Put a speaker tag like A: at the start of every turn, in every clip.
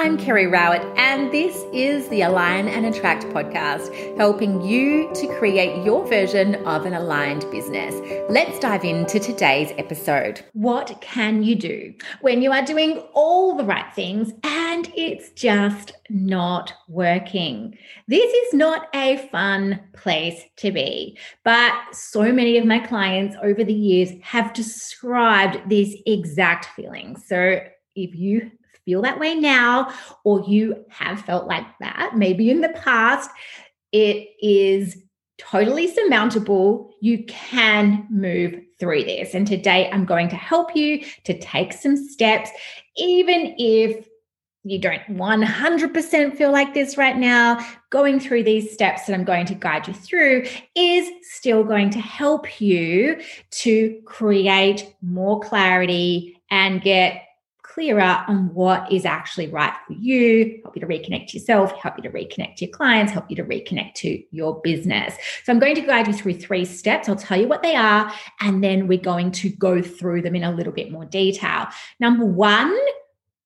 A: I'm Kerry Rowett, and this is the Align and Attract podcast, helping you to create your version of an aligned business. Let's dive into today's episode. What can you do when you are doing all the right things and it's just not working? This is not a fun place to be, but so many of my clients over the years have described these exact feelings. So if you feel that way now, or you have felt like that, maybe in the past, it is totally surmountable. You can move through this. And today I'm going to help you to take some steps, even if you don't 100% feel like this right now, going through these steps that I'm going to guide you through is still going to help you to create more clarity and get clearer on what is actually right for you, help you to reconnect yourself, help you to reconnect your clients, help you to reconnect to your business. So I'm going to guide you through three steps. I'll tell you what they are, and then we're going to go through them in a little bit more detail. Number one,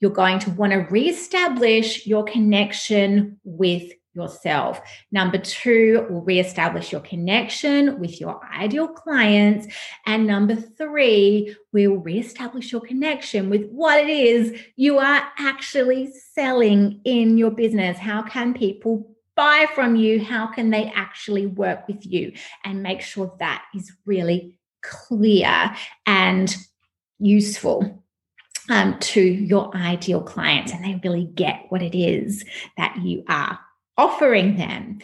A: you're going to want to reestablish your connection with yourself. Number two, will reestablish your connection with your ideal clients. And number three, we'll reestablish your connection with what it is you are actually selling in your business. How can people buy from you? How can they actually work with you? And make sure that is really clear and useful. Um, to your ideal clients, and they really get what it is that you are offering them.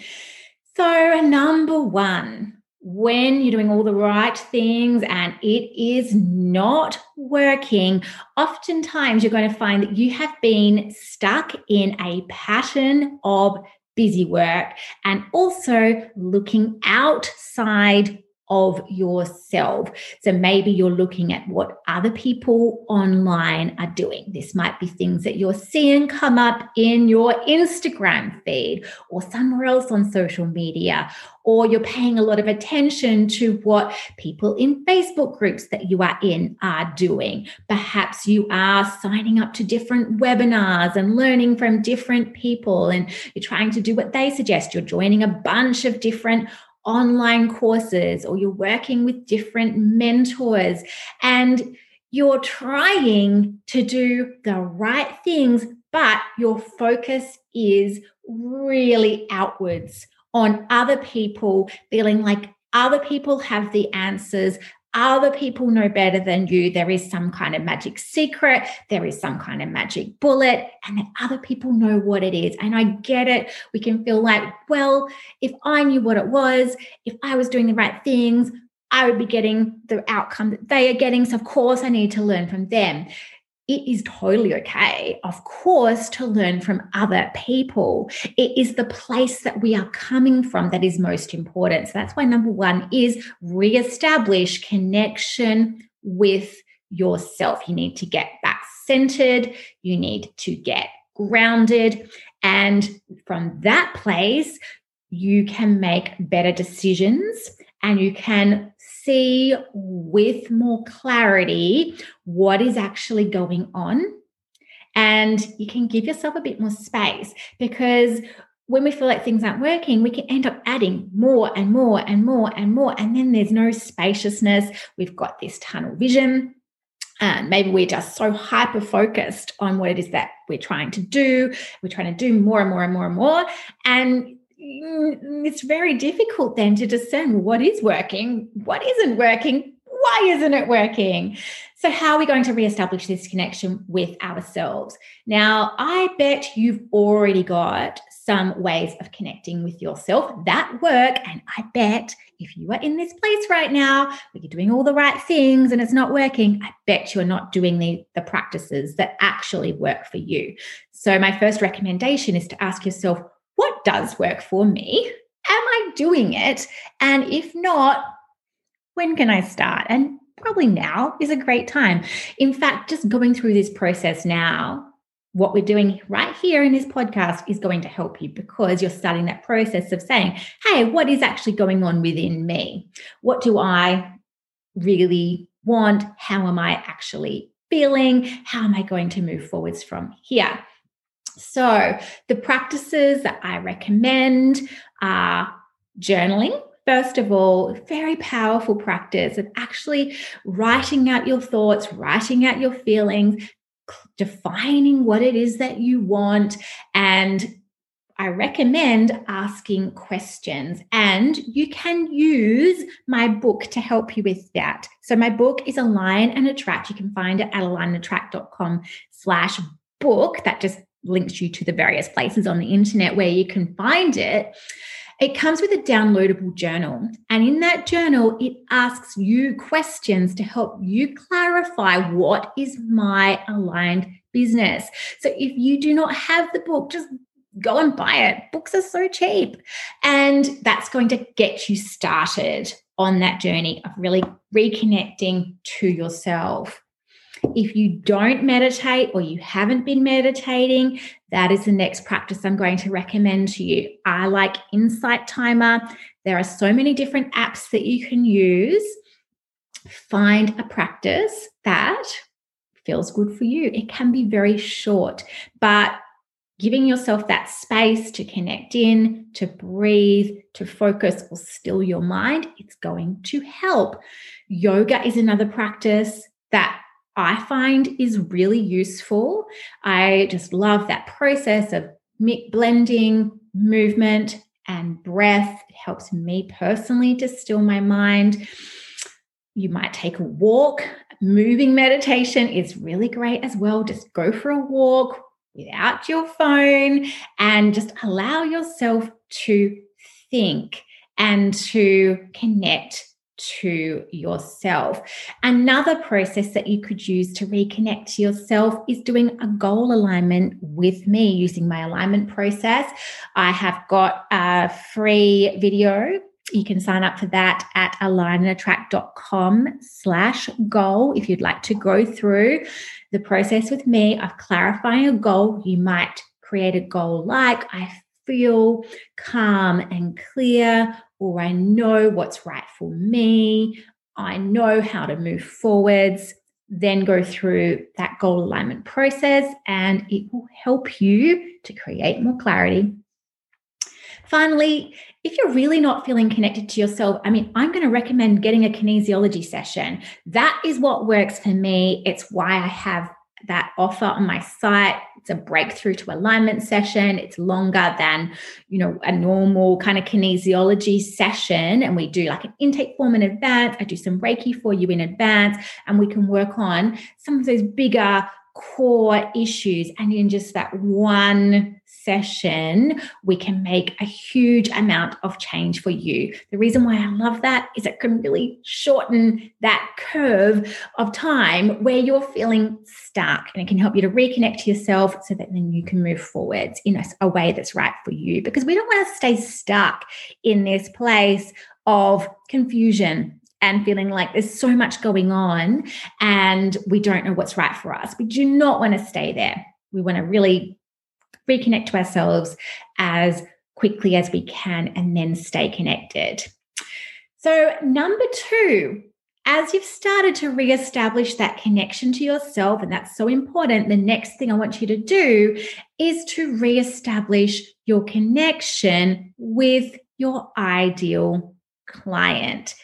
A: So, number one, when you're doing all the right things and it is not working, oftentimes you're going to find that you have been stuck in a pattern of busy work and also looking outside of yourself. So maybe you're looking at what other people online are doing. This might be things that you're seeing come up in your Instagram feed or somewhere else on social media, or you're paying a lot of attention to what people in Facebook groups that you are in are doing. Perhaps you are signing up to different webinars and learning from different people, and you're trying to do what they suggest. You're joining a bunch of different online courses or you're working with different mentors and you're trying to do the right things, but your focus is really outwards on other people, feeling like other people have the answers, other people know better than you. There is some kind of magic secret, there is some kind of magic bullet, and that other people know what it is. And I get it. We can feel like, well, if I knew what it was, if I was doing the right things, I would be getting the outcome that they are getting. So, of course, I need to learn from them it is totally okay, of course, to learn from other people. It is the place that we are coming from that is most important. So that's why number one is reestablish connection with yourself. You need to get back centered, you need to get grounded. And from that place, you can make better decisions and you can see with more clarity what is actually going on. And you can give yourself a bit more space because when we feel like things aren't working, we can end up adding more and more and more and more. And then there's no spaciousness. We've got this tunnel vision. And maybe we're just so hyper focused on what it is that we're trying to do. We're trying to do more and more and more and more. And Mm, it's very difficult then to discern what is working, what isn't working, why isn't it working? So, how are we going to reestablish this connection with ourselves? Now, I bet you've already got some ways of connecting with yourself that work. And I bet if you are in this place right now where you're doing all the right things and it's not working, I bet you're not doing the, the practices that actually work for you. So, my first recommendation is to ask yourself, what does work for me? Am I doing it? And if not, when can I start? And probably now is a great time. In fact, just going through this process now, what we're doing right here in this podcast is going to help you because you're starting that process of saying, hey, what is actually going on within me? What do I really want? How am I actually feeling? How am I going to move forwards from here? So, the practices that I recommend are journaling. First of all, very powerful practice of actually writing out your thoughts, writing out your feelings, defining what it is that you want, and I recommend asking questions and you can use my book to help you with that. So my book is Align and Attract. You can find it at alignattract.com slash book. That just links you to the various places on the internet where you can find it. It comes with a downloadable journal. And in that journal, it asks you questions to help you clarify what is my aligned business. So if you do not have the book, just go and buy it. Books are so cheap. And that's going to get you started on that journey of really reconnecting to yourself. If you don't meditate or you haven't been meditating, that is the next practice I'm going to recommend to you. I like Insight Timer. There are so many different apps that you can use. Find a practice that feels good for you. It can be very short, but giving yourself that space to connect in, to breathe, to focus or still your mind, it's going to help. Yoga is another practice that I find is really useful. I just love that process of blending movement and breath. It helps me personally to still my mind. You might take a walk. Moving meditation is really great as well. Just go for a walk, without your phone and just allow yourself to think and to connect to yourself. Another process that you could use to reconnect to yourself is doing a goal alignment with me using my alignment process. I have got a free video you can sign up for that at alignattract.com slash goal if you'd like to go through the process with me of clarifying a goal. You might create a goal like I feel calm and clear, or I know what's right for me. I know how to move forwards. Then go through that goal alignment process, and it will help you to create more clarity Finally, if you're really not feeling connected to yourself, I mean, I'm going to recommend getting a kinesiology session. That is what works for me. It's why I have that offer on my site. It's a breakthrough to alignment session. It's longer than, you know, a normal kind of kinesiology session. And we do like an intake form in advance. I do some Reiki for you in advance, and we can work on some of those bigger core issues. And in just that one session, we can make a huge amount of change for you. The reason why I love that is it can really shorten that curve of time where you're feeling stuck and it can help you to reconnect to yourself so that then you can move forwards in a, a way that's right for you because we don't want to stay stuck in this place of confusion and feeling like there's so much going on and we don't know what's right for us. We do not want to stay there. We want to really reconnect to ourselves as quickly as we can and then stay connected. So, number two, as you've started to reestablish that connection to yourself, and that's so important, the next thing I want you to do is to reestablish your connection with your ideal client.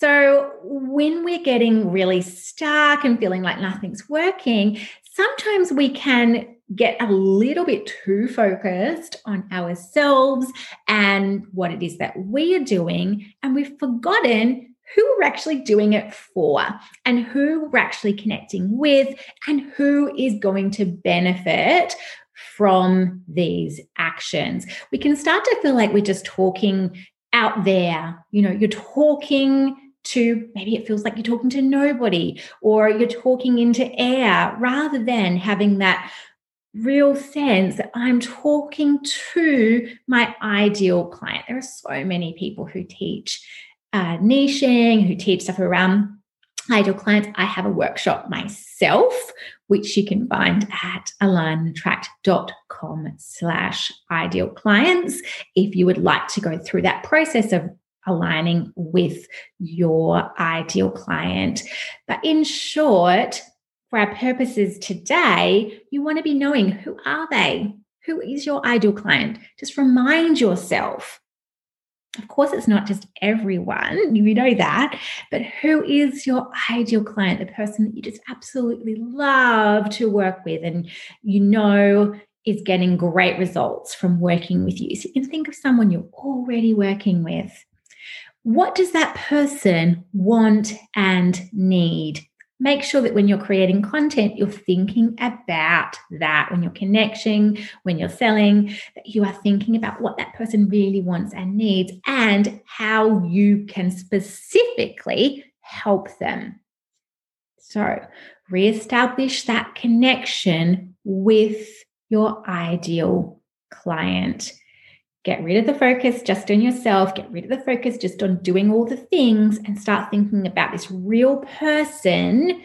A: So, when we're getting really stuck and feeling like nothing's working, sometimes we can get a little bit too focused on ourselves and what it is that we are doing, and we've forgotten who we're actually doing it for and who we're actually connecting with and who is going to benefit from these actions. We can start to feel like we're just talking out there. You know, you're talking to maybe it feels like you're talking to nobody or you're talking into air rather than having that real sense that I'm talking to my ideal client. There are so many people who teach uh, niching, who teach stuff around ideal clients. I have a workshop myself, which you can find at alignattract.com slash ideal clients if you would like to go through that process of aligning with your ideal client. But in short, for our purposes today, you want to be knowing who are they? Who is your ideal client? Just remind yourself. Of course, it's not just everyone, you know that, but who is your ideal client, the person that you just absolutely love to work with and you know is getting great results from working with you? So you can think of someone you're already working with. What does that person want and need? Make sure that when you're creating content, you're thinking about that. When you're connecting, when you're selling, that you are thinking about what that person really wants and needs and how you can specifically help them. So, reestablish that connection with your ideal client. Get rid of the focus just on yourself, get rid of the focus just on doing all the things, and start thinking about this real person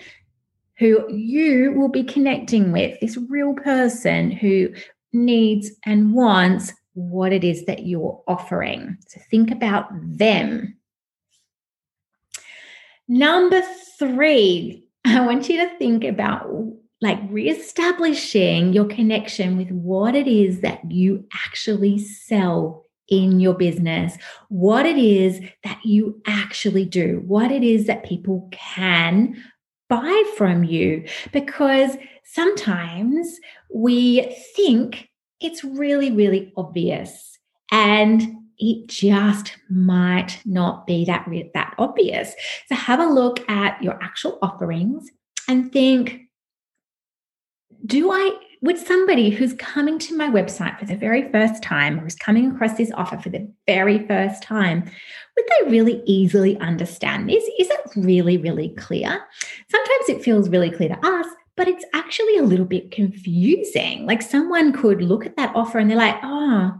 A: who you will be connecting with, this real person who needs and wants what it is that you're offering. So think about them. Number three, I want you to think about like reestablishing your connection with what it is that you actually sell in your business, what it is that you actually do, what it is that people can buy from you. Because sometimes we think it's really, really obvious. And it just might not be that, that obvious. So have a look at your actual offerings and think, do I, would somebody who's coming to my website for the very first time, who's coming across this offer for the very first time, would they really easily understand this? Is it really, really clear? Sometimes it feels really clear to us, but it's actually a little bit confusing. Like someone could look at that offer and they're like, oh,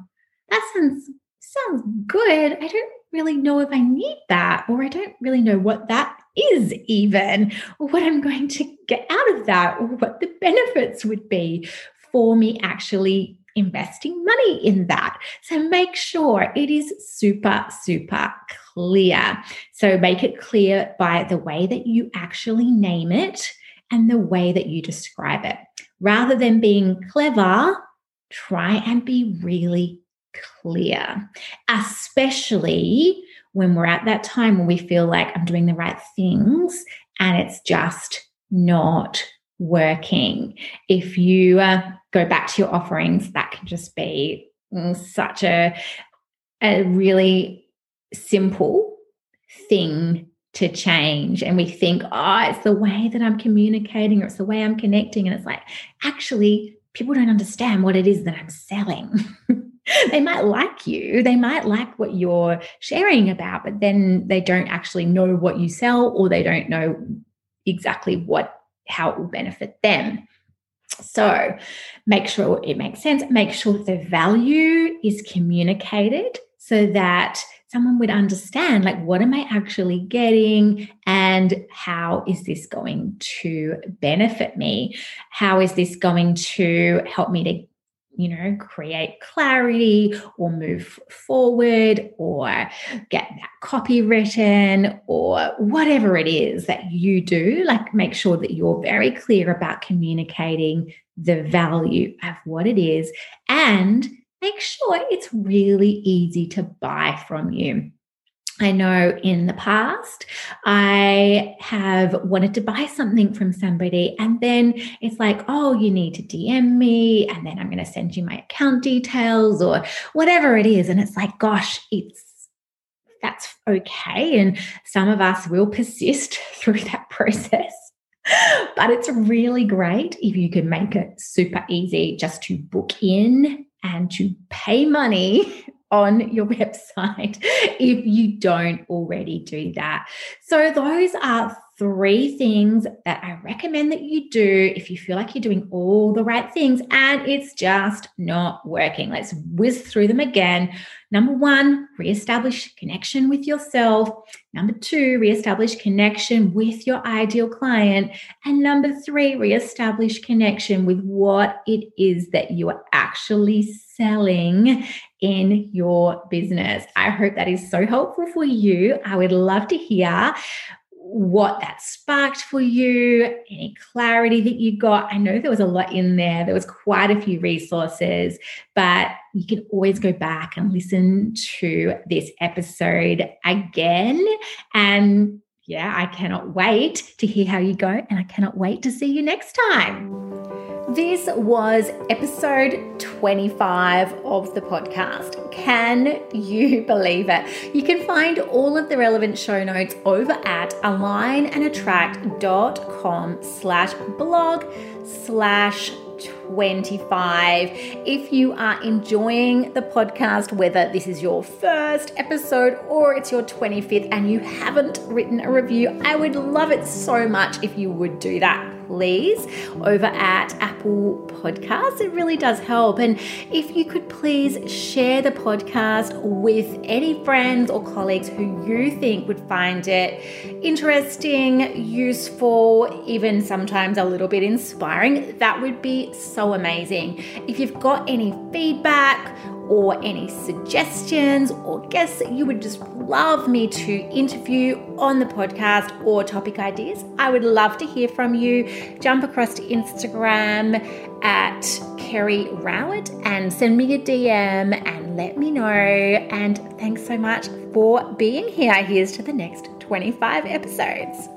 A: that sounds sounds good. I don't really know if I need that, or I don't really know what that is, even, what I'm going to get out of that, or what the benefits would be for me actually investing money in that. So make sure it is super, super clear. So make it clear by the way that you actually name it and the way that you describe it. Rather than being clever, try and be really clear, especially when we're at that time when we feel like I'm doing the right things and it's just not working. If you uh, go back to your offerings, that can just be mm, such a, a really simple thing to change. And we think, oh, it's the way that I'm communicating or it's the way I'm connecting. And it's like, actually, people don't understand what it is that I'm selling. they might like you, they might like what you're sharing about, but then they don't actually know what you sell or they don't know exactly what how it will benefit them. So make sure it makes sense, make sure the value is communicated so that someone would understand like what am i actually getting and how is this going to benefit me? How is this going to help me to you know, create clarity or move forward or get that copy written or whatever it is that you do, like make sure that you're very clear about communicating the value of what it is and make sure it's really easy to buy from you. I know in the past, I have wanted to buy something from somebody, and then it's like, oh, you need to DM me, and then I'm going to send you my account details or whatever it is. And it's like, gosh, it's that's okay. And some of us will persist through that process. But it's really great if you can make it super easy just to book in and to pay money on your website if you don't already do that. So, those are three things that I recommend that you do if you feel like you're doing all the right things and it's just not working. Let's whiz through them again. Number one, reestablish connection with yourself. Number two, reestablish connection with your ideal client. And number three, reestablish connection with what it is that you are actually selling in your business. I hope that is so helpful for you. I would love to hear what that sparked for you, any clarity that you got. I know there was a lot in there, there was quite a few resources, but you can always go back and listen to this episode again. And yeah, I cannot wait to hear how you go, and I cannot wait to see you next time. This was episode 25 of the podcast. Can you believe it? You can find all of the relevant show notes over at alignandattract.com slash blog slash 25. If you are enjoying the podcast, whether this is your first episode or it's your 25th and you haven't written a review, I would love it so much if you would do that please, over at Apple Podcasts. It really does help. And if you could please share the podcast with any friends or colleagues who you think would find it interesting, useful, even sometimes a little bit inspiring, that would be so amazing. If you've got any feedback, or any suggestions or guests that you would just love me to interview on the podcast or topic ideas, I would love to hear from you. Jump across to Instagram at Kerry Rowett and send me a DM and let me know. And thanks so much for being here. Here's to the next 25 episodes.